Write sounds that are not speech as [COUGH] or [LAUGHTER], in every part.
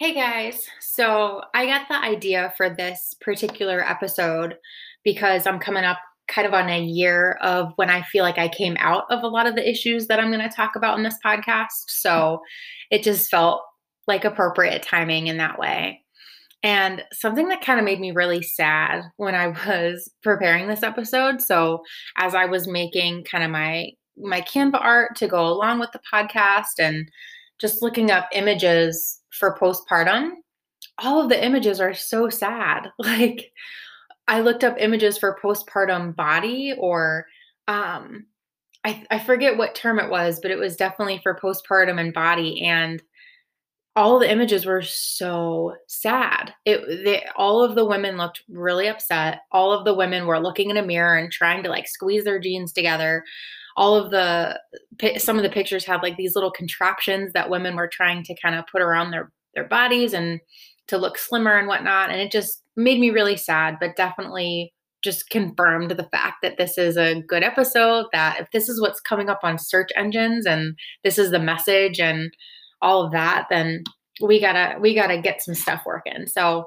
Hey guys, so I got the idea for this particular episode because I'm coming up kind of on a year of when I feel like I came out of a lot of the issues that I'm going to talk about in this podcast. So it just felt like appropriate timing in that way. And something that kind of made me really sad when I [LAUGHS] was preparing this episode. So as I was making kind of my my Canva art to go along with the podcast and just looking up images for postpartum, all of the images are so sad. [LAUGHS] Like I looked up images for postpartum body or um I, I forget what term it was, but it was definitely for postpartum and body. And all the images were so sad. It they, all of the women looked really upset. All of the women were looking in a mirror and trying to like squeeze their jeans together. All of the some of the pictures had like these little contraptions that women were trying to kind of put around their their bodies and to look slimmer and whatnot. And it just made me really sad, but definitely just confirmed the fact that this is a good episode. That if this is what's coming up on search engines and this is the message and all of that, then we gotta we gotta get some stuff working. So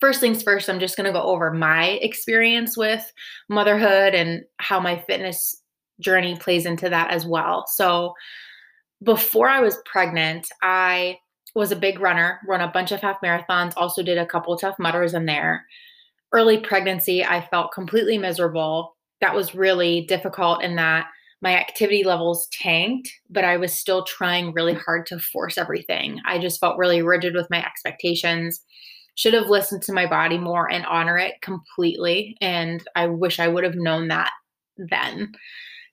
first things first, I'm just gonna go over my experience with motherhood and how my fitness journey plays into that as well. So before I was pregnant, I was a big runner, run a bunch of half marathons, also did a couple Tough Mudders in there. Early pregnancy, I felt completely miserable. That was really difficult in that my activity levels tanked, but I was still trying really hard to force everything. I just felt really rigid with my expectations. Should have listened to my body more and honor it completely. And I wish I would have known that then.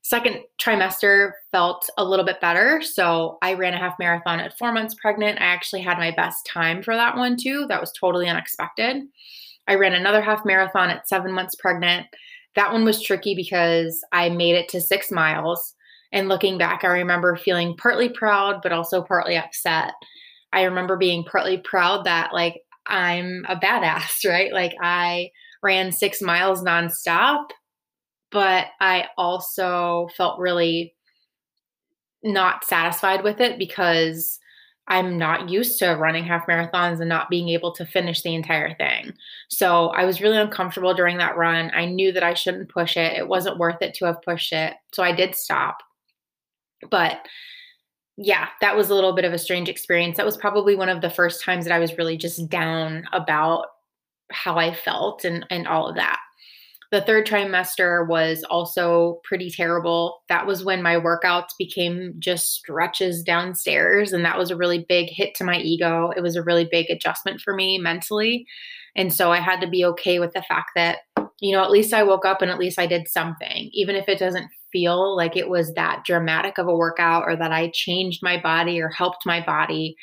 Second trimester felt a little bit better. So I ran a half marathon at four months pregnant. I actually had my best time for that one too. That was totally unexpected. I ran another half marathon at seven months pregnant. That one was tricky because I made it to six miles. And looking back, I remember feeling partly proud, but also partly upset. I remember being partly proud that, like, I'm a badass, [LAUGHS] right? Like, I ran six miles nonstop but I also felt really not satisfied with it because I'm not used to running half marathons and not being able to finish the entire thing. So I was really uncomfortable during that run. I knew that I shouldn't push it. It wasn't worth it to have pushed it. So I did stop. But yeah, that was a little bit of a strange experience. That was probably one of the first times that I was really just down about how I felt and and all of that. The third trimester was also pretty terrible. That was when my workouts became just stretches downstairs. And that was a really big hit to my ego. It was a really big adjustment for me mentally. And so I had to be okay with the fact that, you know, at least I woke up and at least I did something, even if it doesn't feel like it was that dramatic of a workout or that I changed my body or helped my body.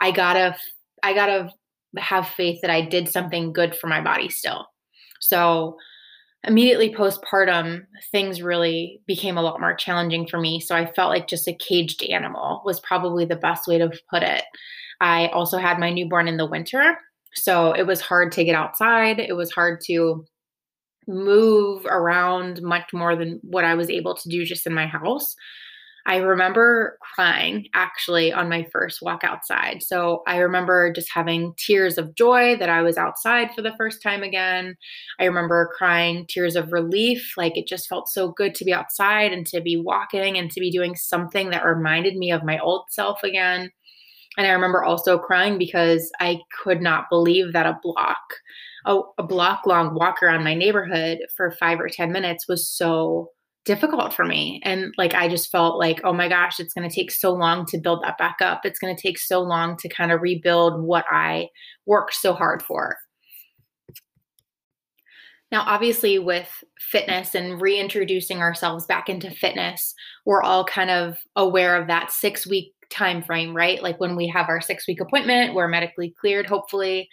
I gotta, I gotta have faith that I did something good for my body still. So, immediately postpartum, things really became a lot more challenging for me. So I felt like just a caged animal was probably the best way to put it. I also had my newborn in the winter. So it was hard to get outside. It was hard to move around much more than what I was able to do just in my house. I remember crying actually on my first walk outside. So I remember just having tears of joy that I was outside for the first time again. I remember crying tears of relief. Like it just felt so good to be outside and to be walking and to be doing something that reminded me of my old self again. And I remember also crying because I could not believe that a block, a, a block long walk around my neighborhood for five or 10 minutes was so difficult for me. And like, I just felt like, oh my gosh, it's going to take so long to build that back up. It's going to take so long to kind of rebuild what I worked so hard for. Now, obviously, with fitness and reintroducing ourselves back into fitness, we're all kind of aware of that six week time frame, right? Like when we have our six week appointment, we're medically cleared, hopefully,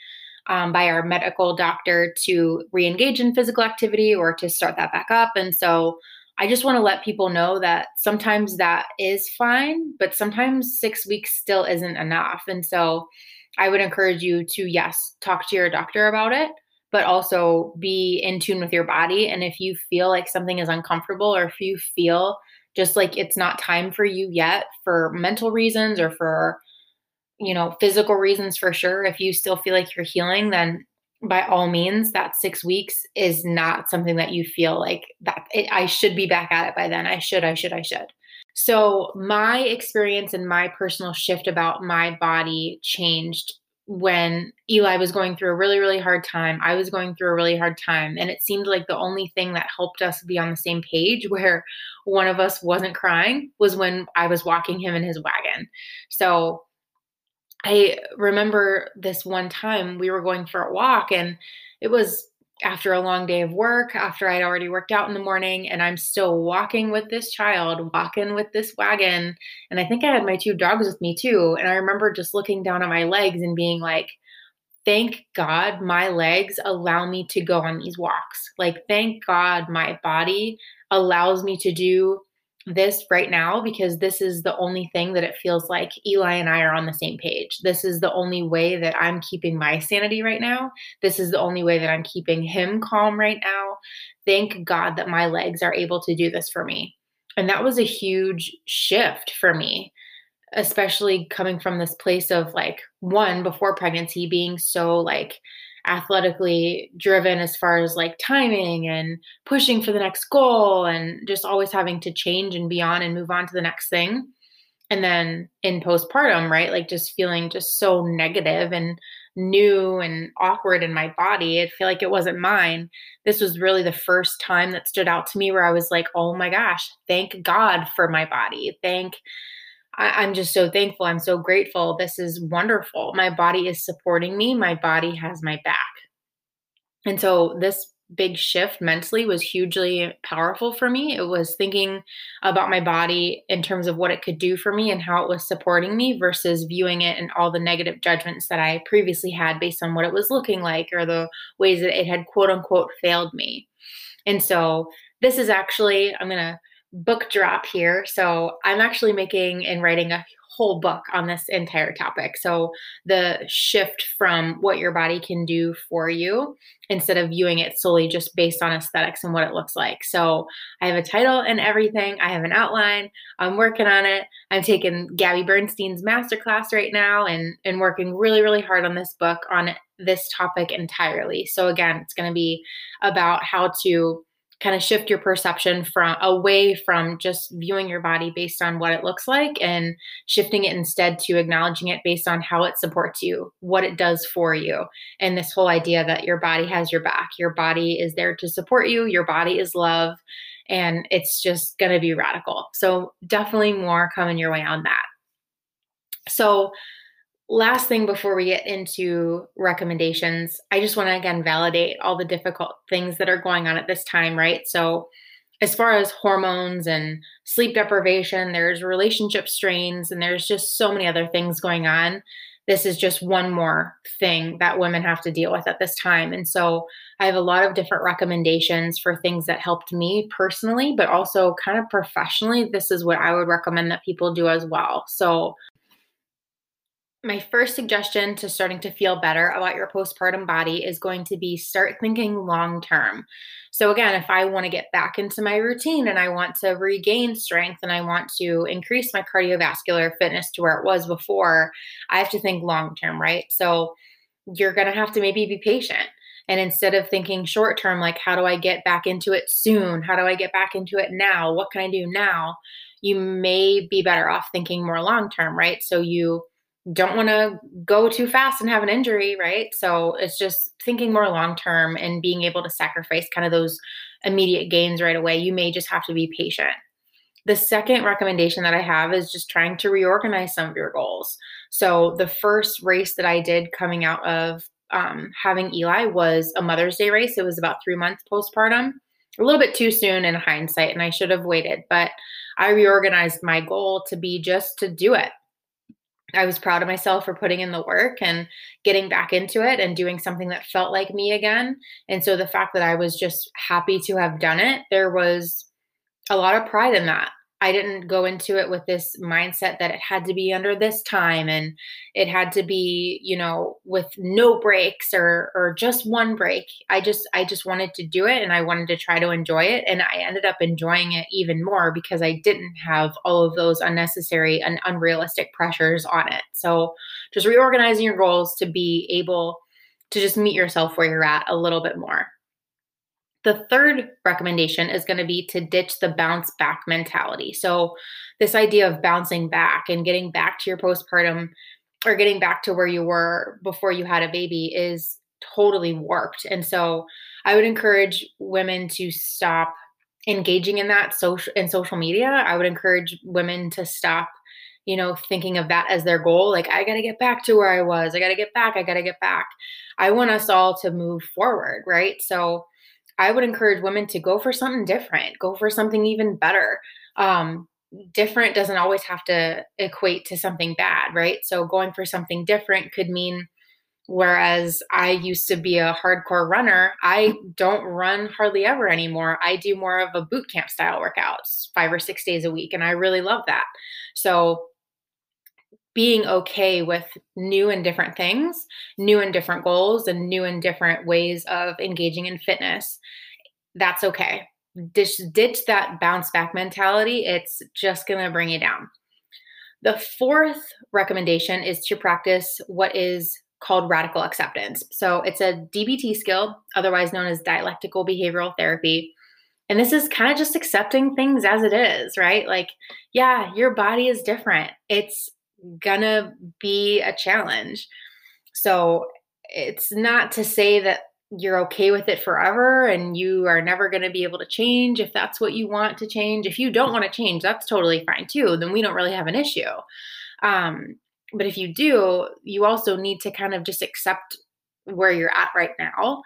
um, by our medical doctor to re engage in physical activity or to start that back up. And so I just want to let people know that sometimes that is fine, but sometimes six weeks still isn't enough. And so I would encourage you to, yes, talk to your doctor about it, but also be in tune with your body. And if you feel like something is uncomfortable or if you feel just like it's not time for you yet for mental reasons or for, you know, physical reasons for sure, if you still feel like you're healing, then by all means that six weeks is not something that you feel like that it, i should be back at it by then. I should i should i should. So my experience and my personal shift about my body changed when eli was going through a really really hard time. I was going through a really hard time and it seemed like the only thing that helped us be on the same page [LAUGHS] where one of us wasn't crying was when i was walking him in his wagon. So I remember this one time we were going for a walk and it was after a long day of work, after I'd already worked out in the morning, and I'm still walking with this child, walking with this wagon. And I think I had my two dogs with me too. And I remember just looking down at my legs and being like, thank God my legs allow me to go on these walks. Like, thank God my body allows me to do this right now because this is the only thing that it feels like Eli and I are on the same page. This is the only way that I'm keeping my sanity right now. This is the only way that I'm keeping him calm right now. Thank God that my legs are able to do this for me. And that was a huge shift for me, especially coming from this place of like, one, before pregnancy, being so like, athletically driven as far as like timing and pushing for the next goal and just always having to change and be on and move on to the next thing. And then in postpartum, right? Like just feeling just so negative and new and awkward in my body. I feel like it wasn't mine. This was really the first time that stood out to me where I was like, oh my gosh, thank God for my body. Thank I, am just so thankful. I'm so grateful. This is wonderful. My body is supporting me. My body has my back. And so this big shift mentally was hugely powerful for me. It was thinking about my body in terms of what it could do for me and how it was supporting me versus viewing it and all the negative judgments that I previously had based on what it was looking like or the ways that it had quote unquote failed me. And so this is actually, I'm going to book drop here. So I'm actually making and writing a whole book on this entire topic. So the shift from what your body can do for you instead of viewing it solely just based on aesthetics and what it looks like. So I have a title and everything. I have an outline. I'm working on it. I'm taking Gabby Bernstein's masterclass right now and and working really really hard on this book on this topic entirely. So again, it's going to be about how to kind of shift your perception from away from just viewing your body based on what it looks like and shifting it instead to acknowledging it based on how it supports you, what it does for you. And this whole idea that your body has your back, your body is there to support you, your body is love, and it's just going to be radical. So, definitely more coming your way on that. So, last thing before we get into recommendations, I just want to again validate all the difficult things that are going on at this time, right? So, as far as hormones and sleep deprivation, there's relationship strains, and there's just so many other things going on. This is just one more thing that women have to deal with at this time. And so, I have a lot of different recommendations for things that helped me personally, but also kind of professionally. This is what I would recommend that people do as well. So, my first suggestion to starting to feel better about your postpartum body is going to be start thinking long term. So, again, if I want to get back into my routine and I want to regain strength and I want to increase my cardiovascular fitness to where it was before, I have to think long term, right? So, you're going to have to maybe be patient. And instead of thinking short term, like, how do I get back into it soon? How do I get back into it now? What can I do now? You may be better off thinking more long term, right? So, you don't want to go too fast and have an injury, right? So it's just thinking more long term and being able to sacrifice kind of those immediate gains right away. You may just have to be patient. The second recommendation that I have is just trying to reorganize some of your goals. So the first race that I did coming out of um, having Eli was a Mother's Day race. It was about three months postpartum, a little bit too soon in hindsight, and I should have waited. But I reorganized my goal to be just to do it I was proud of myself for putting in the work and getting back into it and doing something that felt like me again. And so the fact that I was just happy to have done it, there was a lot of pride in that. I didn't go into it with this mindset that it had to be under this time and it had to be, you know, with no breaks or or just one break. I just I just wanted to do it and I wanted to try to enjoy it and I ended up enjoying it even more because I didn't have all of those unnecessary and unrealistic pressures on it. So, just reorganizing your goals to be able to just meet yourself where you're at a little bit more. The third recommendation is going to be to ditch the bounce back mentality. So, this idea of bouncing back and getting back to your postpartum or getting back to where you were before you had a baby is totally warped. And so, I would encourage women to stop engaging in that social in social media. I would encourage women to stop you know, thinking of that as their goal. Like, I got to get back to where I was. I got to get back. I got to get back. I want us all to move forward, right? So, I would encourage women to go for something different, go for something even better. Um, different doesn't always have to equate to something bad, right? So going for something different could mean whereas I used to be a hardcore runner, I don't run hardly ever anymore. I do more of a boot camp style workouts 5 or 6 days a week and I really love that. So being okay with new and different things, new and different goals, and new and different ways of engaging in fitness. That's okay. Ditch, ditch that bounce back mentality. It's just going to bring you down. The fourth recommendation is to practice what is called radical acceptance. So it's a DBT skill, otherwise known as dialectical behavioral therapy. And this is kind of just accepting things as it is, right? Like, yeah, your body is different. It's gonna be a challenge. So it's not to say that you're okay with it forever and you are never going to be able to change if that's what you want to change. If you don't want to change, that's totally fine too. Then we don't really have an issue. Um, but if you do, you also need to kind of just accept where you're at right now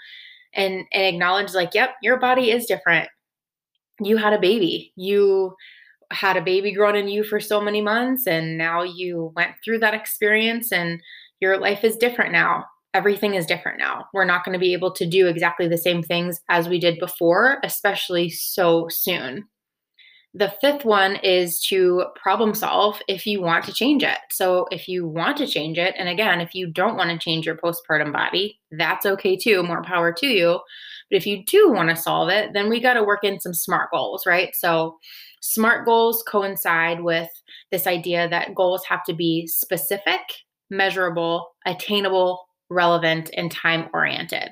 and and acknowledge like, yep, your body is different. You had a baby. You had a baby grown in you for so many months and now you went through that experience and your life is different now. Everything is different now. We're not going to be able to do exactly the same things as we did before, especially so soon. The fifth one is to problem solve if you want to change it. So, if you want to change it, and again, if you don't want to change your postpartum body, that's okay too. More power to you. But if you do want to solve it, then we got to work in some SMART goals, right? So, SMART goals coincide with this idea that goals have to be specific, measurable, attainable, relevant, and time oriented.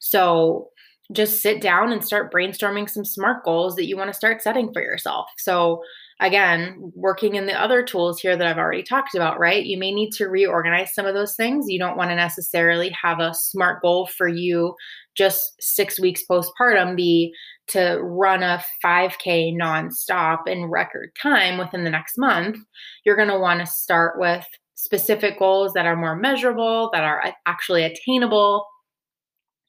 So just sit down and start brainstorming some SMART goals that you want to start setting for yourself. So again, working in the other tools here that I've already talked about, right? You may need to reorganize some of those things. You don't want to necessarily have a SMART goal for you just six weeks postpartum be to run a 5K nonstop in record time within the next month. You're going to want to start with specific goals that are more measurable, that are actually attainable,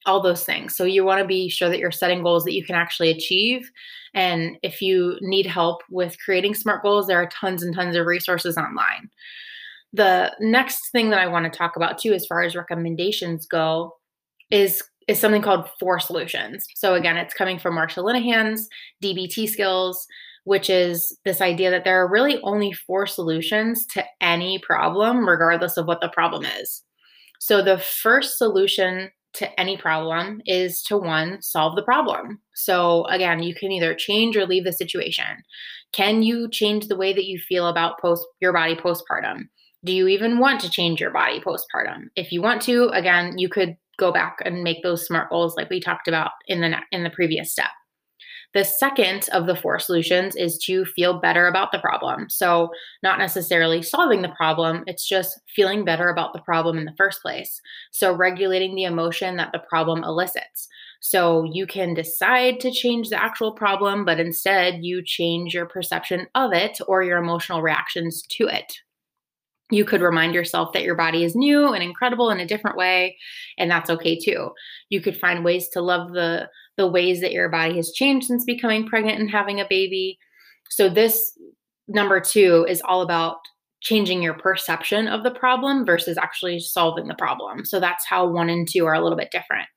all those things. So you want to be sure that you're setting goals that you can actually achieve. And if you need help with creating SMART goals, there are tons and tons of resources online. The next thing that I want to talk about too, as far as recommendations go, is is something called four solutions. So again, it's coming from Marsha Linehan's DBT skills, which is this idea that there are really only four solutions to any problem, regardless of what the problem is. So the first solution to any problem is to one, solve the problem. So, again, you can either change or leave the situation. Can you change the way that you feel about post your body postpartum? Do you even want to change your body postpartum? If you want to, again, you could go back and make those smart goals like we talked about in the in the previous step. The second of the four solutions is to feel better about the problem. So, not necessarily solving the problem, it's just feeling better about the problem in the first place. So, regulating the emotion that the problem elicits. So, you can decide to change the actual problem, but instead you change your perception of it or your emotional reactions to it. You could remind yourself that your body is new and incredible in a different way, and that's okay too. You could find ways to love the the ways that your body has changed since becoming pregnant and having a baby. So, this number two is all about changing your perception of the problem versus actually solving the problem. So, that's how one and two are a little bit different.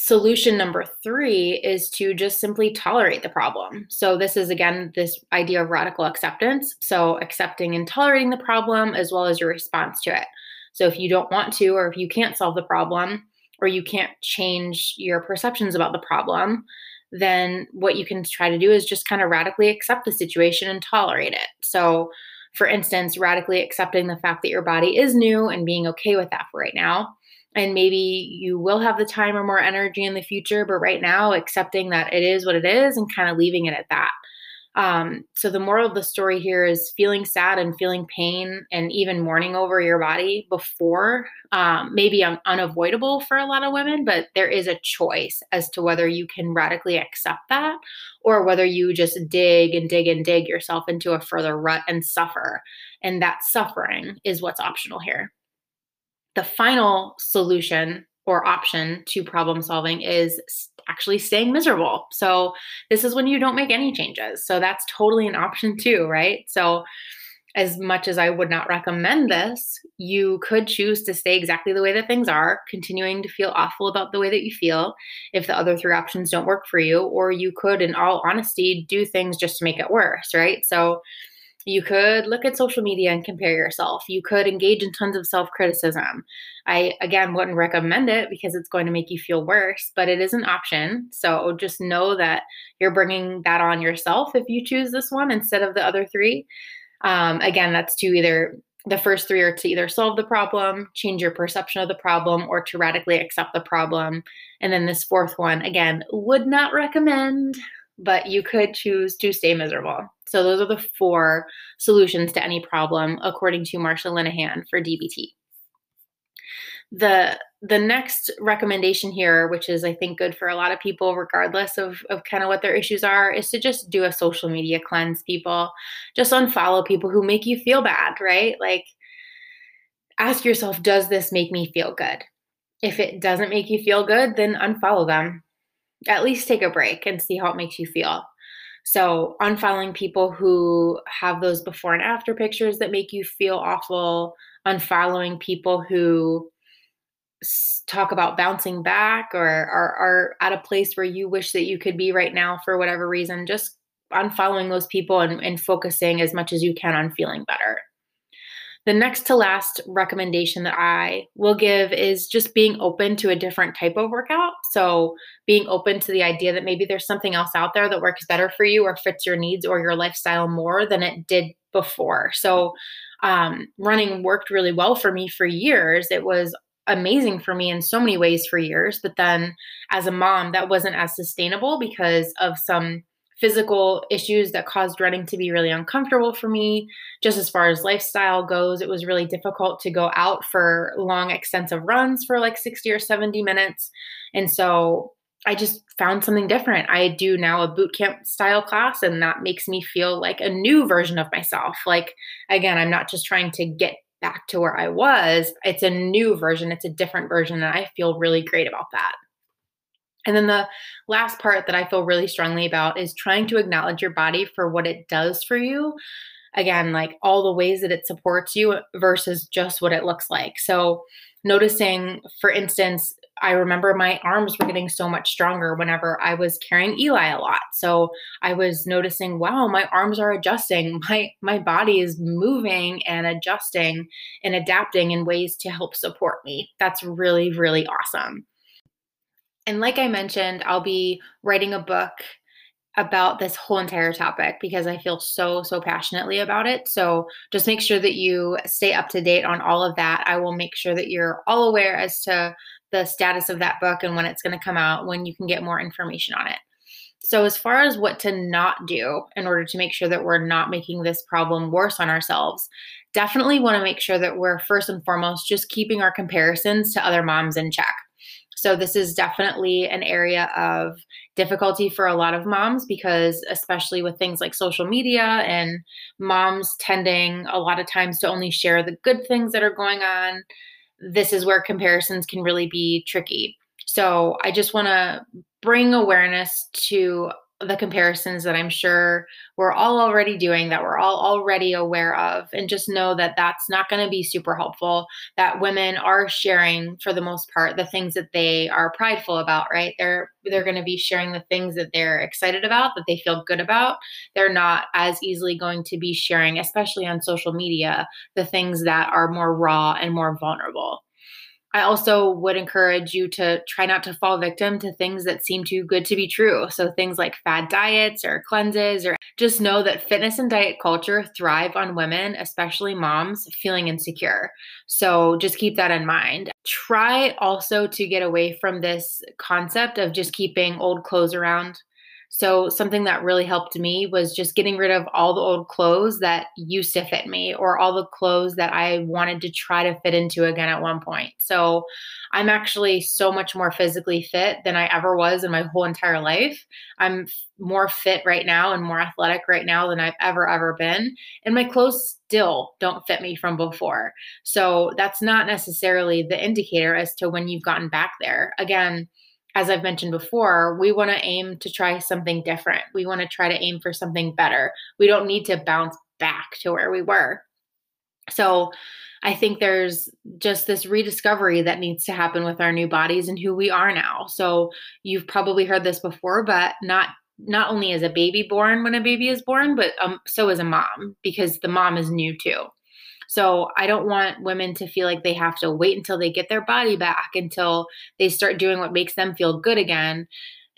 Solution number three is to just simply tolerate the problem. So, this is again this idea of radical acceptance. So, accepting and tolerating the problem as well as your response to it. So, if you don't want to, or if you can't solve the problem, or you can't change your perceptions about the problem, then what you can try to do is just kind of radically accept the situation and tolerate it. So, for instance, radically accepting the fact that your body is new and being okay with that for right now. And maybe you will have the time or more energy in the future, but right now, accepting that it is what it is and kind of leaving it at that. Um, so the moral of the story here is feeling sad and feeling pain and even mourning over your body before um, maybe un- unavoidable for a lot of women, but there is a choice as to whether you can radically accept that or whether you just dig and dig and dig yourself into a further rut and suffer. And that suffering is what's optional here. The final solution or option to problem solving is actually staying miserable. So this is when you don't make any changes. So that's totally an option too, right? So as much as I would not recommend this, you could choose to stay exactly the way that things are, continuing to feel awful about the way that you feel if the other three options don't work for you, or you could, in all honesty, do things just to make it worse, right? So you could look at social media and compare yourself. You could engage in tons of self criticism. I, again, wouldn't recommend it because it's going to make you feel worse, but it is an option. So just know that you're bringing that on yourself if you choose this one instead of the other three. Um, again, that's to either the first three are to either solve the problem, change your perception of the problem, or to radically accept the problem. And then this fourth one, again, would not recommend, but you could choose to stay miserable. So those are the four solutions to any problem, according to Marsha Linehan for DBT. The the next recommendation here, which is I think good for a lot of people, regardless of, of kind of what their issues are, is to just do a social media cleanse, people. Just unfollow people who make you feel bad, right? Like ask yourself, does this make me feel good? If it doesn't make you feel good, then unfollow them. At least take a break and see how it makes you feel. So, unfollowing people who have those before and after pictures that make you feel awful, unfollowing people who talk about bouncing back or are, are at a place where you wish that you could be right now for whatever reason, just unfollowing those people and, and focusing as much as you can on feeling better. The next to last recommendation that I will give is just being open to a different type of workout. So, being open to the idea that maybe there's something else out there that works better for you or fits your needs or your lifestyle more than it did before. So, um, running worked really well for me for years. It was amazing for me in so many ways for years. But then as a mom, that wasn't as sustainable because of some physical issues that caused running to be really uncomfortable for me. Just as far as lifestyle goes, it was really difficult to go out for long, extensive runs for like 60 or 70 minutes. And so I just found something different. I do now a boot camp style class, and that makes me feel like a new version of myself. Like, again, I'm not just trying to get back to where I was, it's a new version, it's a different version, and I feel really great about that. And then the last part that I feel really strongly about is trying to acknowledge your body for what it does for you. Again, like all the ways that it supports you versus just what it looks like. So, noticing, for instance, I remember my arms were getting so much stronger whenever I was carrying Eli a lot. So I was noticing, wow, my arms are adjusting. [LAUGHS] My my body is moving and adjusting and adapting in ways to help support me. That's really really awesome. And like I mentioned, I'll be writing a book about this whole entire topic because I feel so, so passionately about it. So just make sure that you stay up to date on all of that. I will make sure that you're all aware as to the status of that book and when it's going to come out, when you can get more information on it. So, as far as what to not do in order to make sure that we're not making this problem worse on ourselves, definitely want to make sure that we're first and foremost just keeping our comparisons to other moms in check. So, this is definitely an area of difficulty for a lot of moms because, especially with things like social media and moms tending a lot of times to only share the good things that are going on, this is where comparisons can really be tricky. So, I just want to bring awareness to the comparisons that I'm sure we're all already doing, that we're all already aware of, and just know that that's not going to be super helpful. That women are sharing, for the most part, the things that they are prideful about. Right? They're they're going to be sharing the things that they're excited about, that they feel good about. They're not as easily going to be sharing, especially on social media, the things that are more raw and more vulnerable. I also would encourage you to try not to fall victim to things that seem too good to be true. So, things like fad diets or cleanses, or just know that fitness and diet culture thrive on women, especially moms, feeling insecure. So, just keep that in mind. Try also to get away from this concept of just keeping old clothes around so, something that really helped me was just getting rid of all the old clothes that used to fit me or all the clothes that I wanted to try to fit into again at one point. So, I'm actually so much more physically fit than I ever was in my whole entire life. I'm more fit right now and more athletic right now than I've ever, ever been. And my clothes still don't fit me from before. So, that's not necessarily the indicator as to when you've gotten back there. Again, as I've mentioned before, we want to aim to try something different. We want to try to aim for something better. We don't need to bounce back to where we were. So, I think there's just this rediscovery that needs to happen with our new bodies and who we are now. So, you've probably heard this before, but not not only is a baby born when a baby is born, but um, so is a mom because the mom is new too. So I don't want women to feel like they have to wait until they get their body back, until they start doing what makes them feel good again.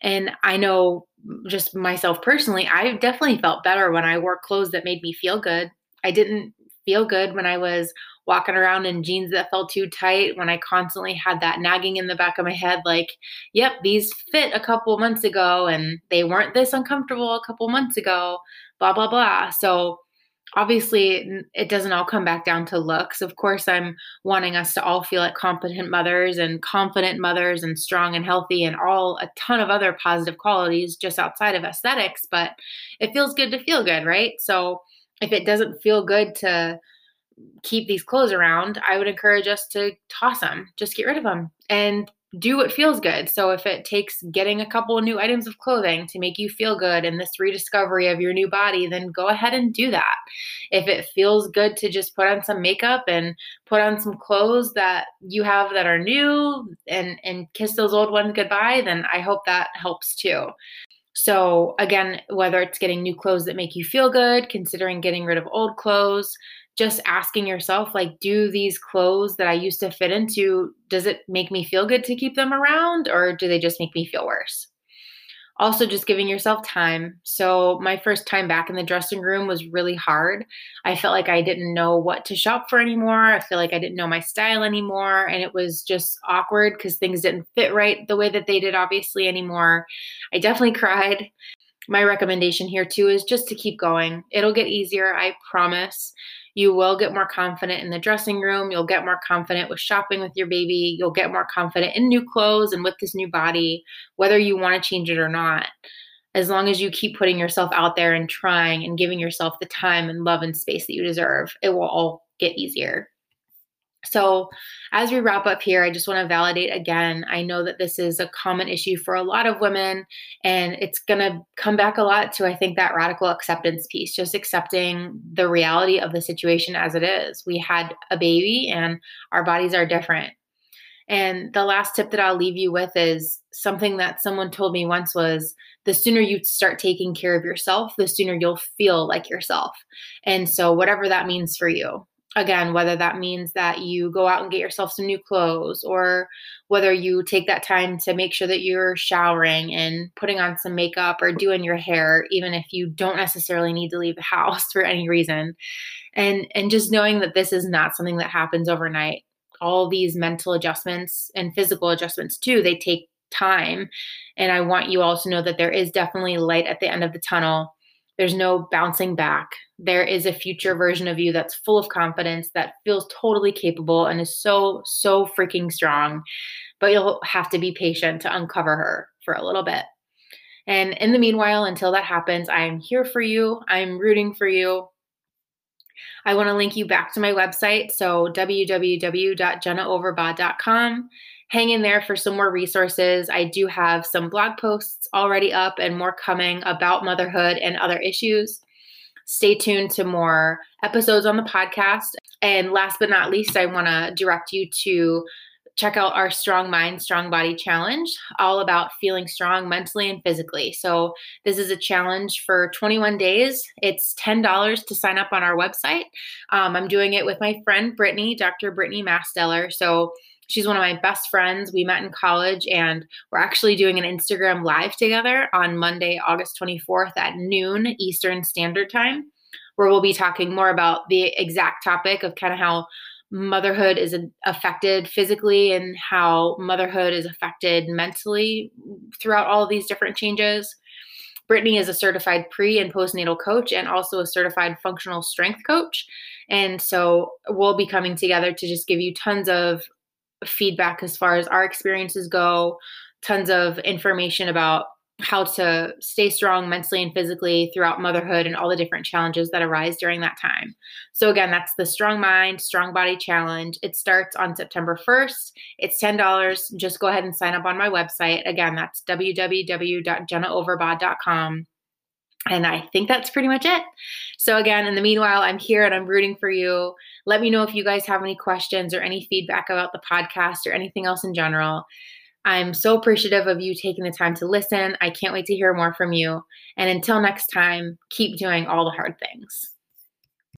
And I know mm, just myself personally, I definitely felt better when I wore clothes that made me feel good. I didn't feel good when I was walking around in jeans that felt too tight, when I constantly had that nagging in the back of my head, like, yep, these fit a couple months ago and they weren't this uncomfortable a couple months ago, blah, blah, blah. So obviously it doesn't all come back down to looks. Of course i'm wanting us to all feel like competent mothers and confident mothers and strong and healthy and all a ton of other positive qualities just outside of aesthetics but it feels good to feel good right? So if it doesn't feel good to keep these clothes around i would encourage us to toss them just get rid of them and do what feels good. So if it takes getting a couple of new items of clothing to make you feel good and this rediscovery of your new body, then go ahead and do that. If it feels good to just put on some makeup and put on some clothes that you have that are new and and kiss those old ones goodbye, then I hope that helps too. So again, whether it's getting new clothes that make you feel good, considering getting rid of old clothes, just asking yourself like do these clothes that i used to fit into does it make me feel good to keep them around or do they just make me feel worse? Also just giving yourself time. So my first time back in the dressing room was really hard. I felt like i didn't know what to shop for anymore. I feel like i didn't know my style anymore and it was just awkward because things didn't fit right the way that they did obviously anymore. I definitely [LAUGHS] cried. My recommendation here too is just to keep going. It'll get easier i promise you will get more confident in the dressing room. You'll get more confident with shopping with your baby. You'll get more confident in new clothes and with this new body, whether you want to change it or not. As long as you keep putting yourself out there and trying and giving yourself the time and love and space that you deserve, it will all get easier. So, as we wrap up here, I just want to validate again. I know that this is a common issue for a lot of women, and it's going to come back a lot to, I think, that radical acceptance piece, just accepting the reality of the situation as it is. We had a baby, and our bodies are different. And the last tip that I'll leave you with is something that someone told me once was the sooner you start taking care of yourself, the sooner you'll feel like yourself. And so, whatever that means for you, again, whether that means that you go out and get yourself some new clothes, or whether you take that time to make sure that you're showering and putting on some makeup or doing your hair, even if you don't necessarily need to leave the [LAUGHS] house for any reason. And, and just knowing that this is not something that happens overnight all these mental adjustments and physical adjustments too, they take time. And I want you all to know that there is definitely light at the end of the tunnel. There's no bouncing back. There is a future version of you that's full of confidence, that feels totally capable and is so, so freaking strong. But you'll have to be patient to uncover her for a little bit. And in the meanwhile, until that happens, I'm here for you. I'm rooting for you. I want to link you back to my website. So www.jennaoverbaugh.com. Hang in there for some more resources. I do have some blog posts already up and more coming about motherhood and other issues. Stay tuned to more episodes on the podcast. And last but not least, I want to direct you to check out our Strong Mind, Strong Body Challenge, all about feeling strong mentally and physically. So, this is a challenge for 21 days. It's $10 to sign up on our website. Um, I'm doing it with my friend Brittany, Dr. Brittany Masteller. So, she's one of my best friends. We met in college and we're actually doing an Instagram live together on Monday, August 24th at noon Eastern Standard Time, where we'll be talking more about the exact topic of kind of how motherhood is affected physically and how motherhood is affected mentally throughout all these different changes. Brittany is a certified pre and postnatal coach and also a certified functional strength coach. And so we'll be coming together to just give you tons of feedback as far as our experiences go, tons of information about how to stay strong mentally and physically throughout motherhood and all the different challenges that arise during that time. So, again, that's the Strong Mind, Strong Body Challenge. It starts on September 1st. It's $10. Just go ahead and sign up on my website. Again, that's www.jennaoverbaugh.com. And I think that's pretty much it. So, again, in the meanwhile, I'm here and I'm rooting for you. Let me know if you guys have any questions or any feedback about the podcast or anything else in general. I'm so appreciative of you taking the time to listen. I can't wait to hear more from you. And until next time, keep doing all the hard things.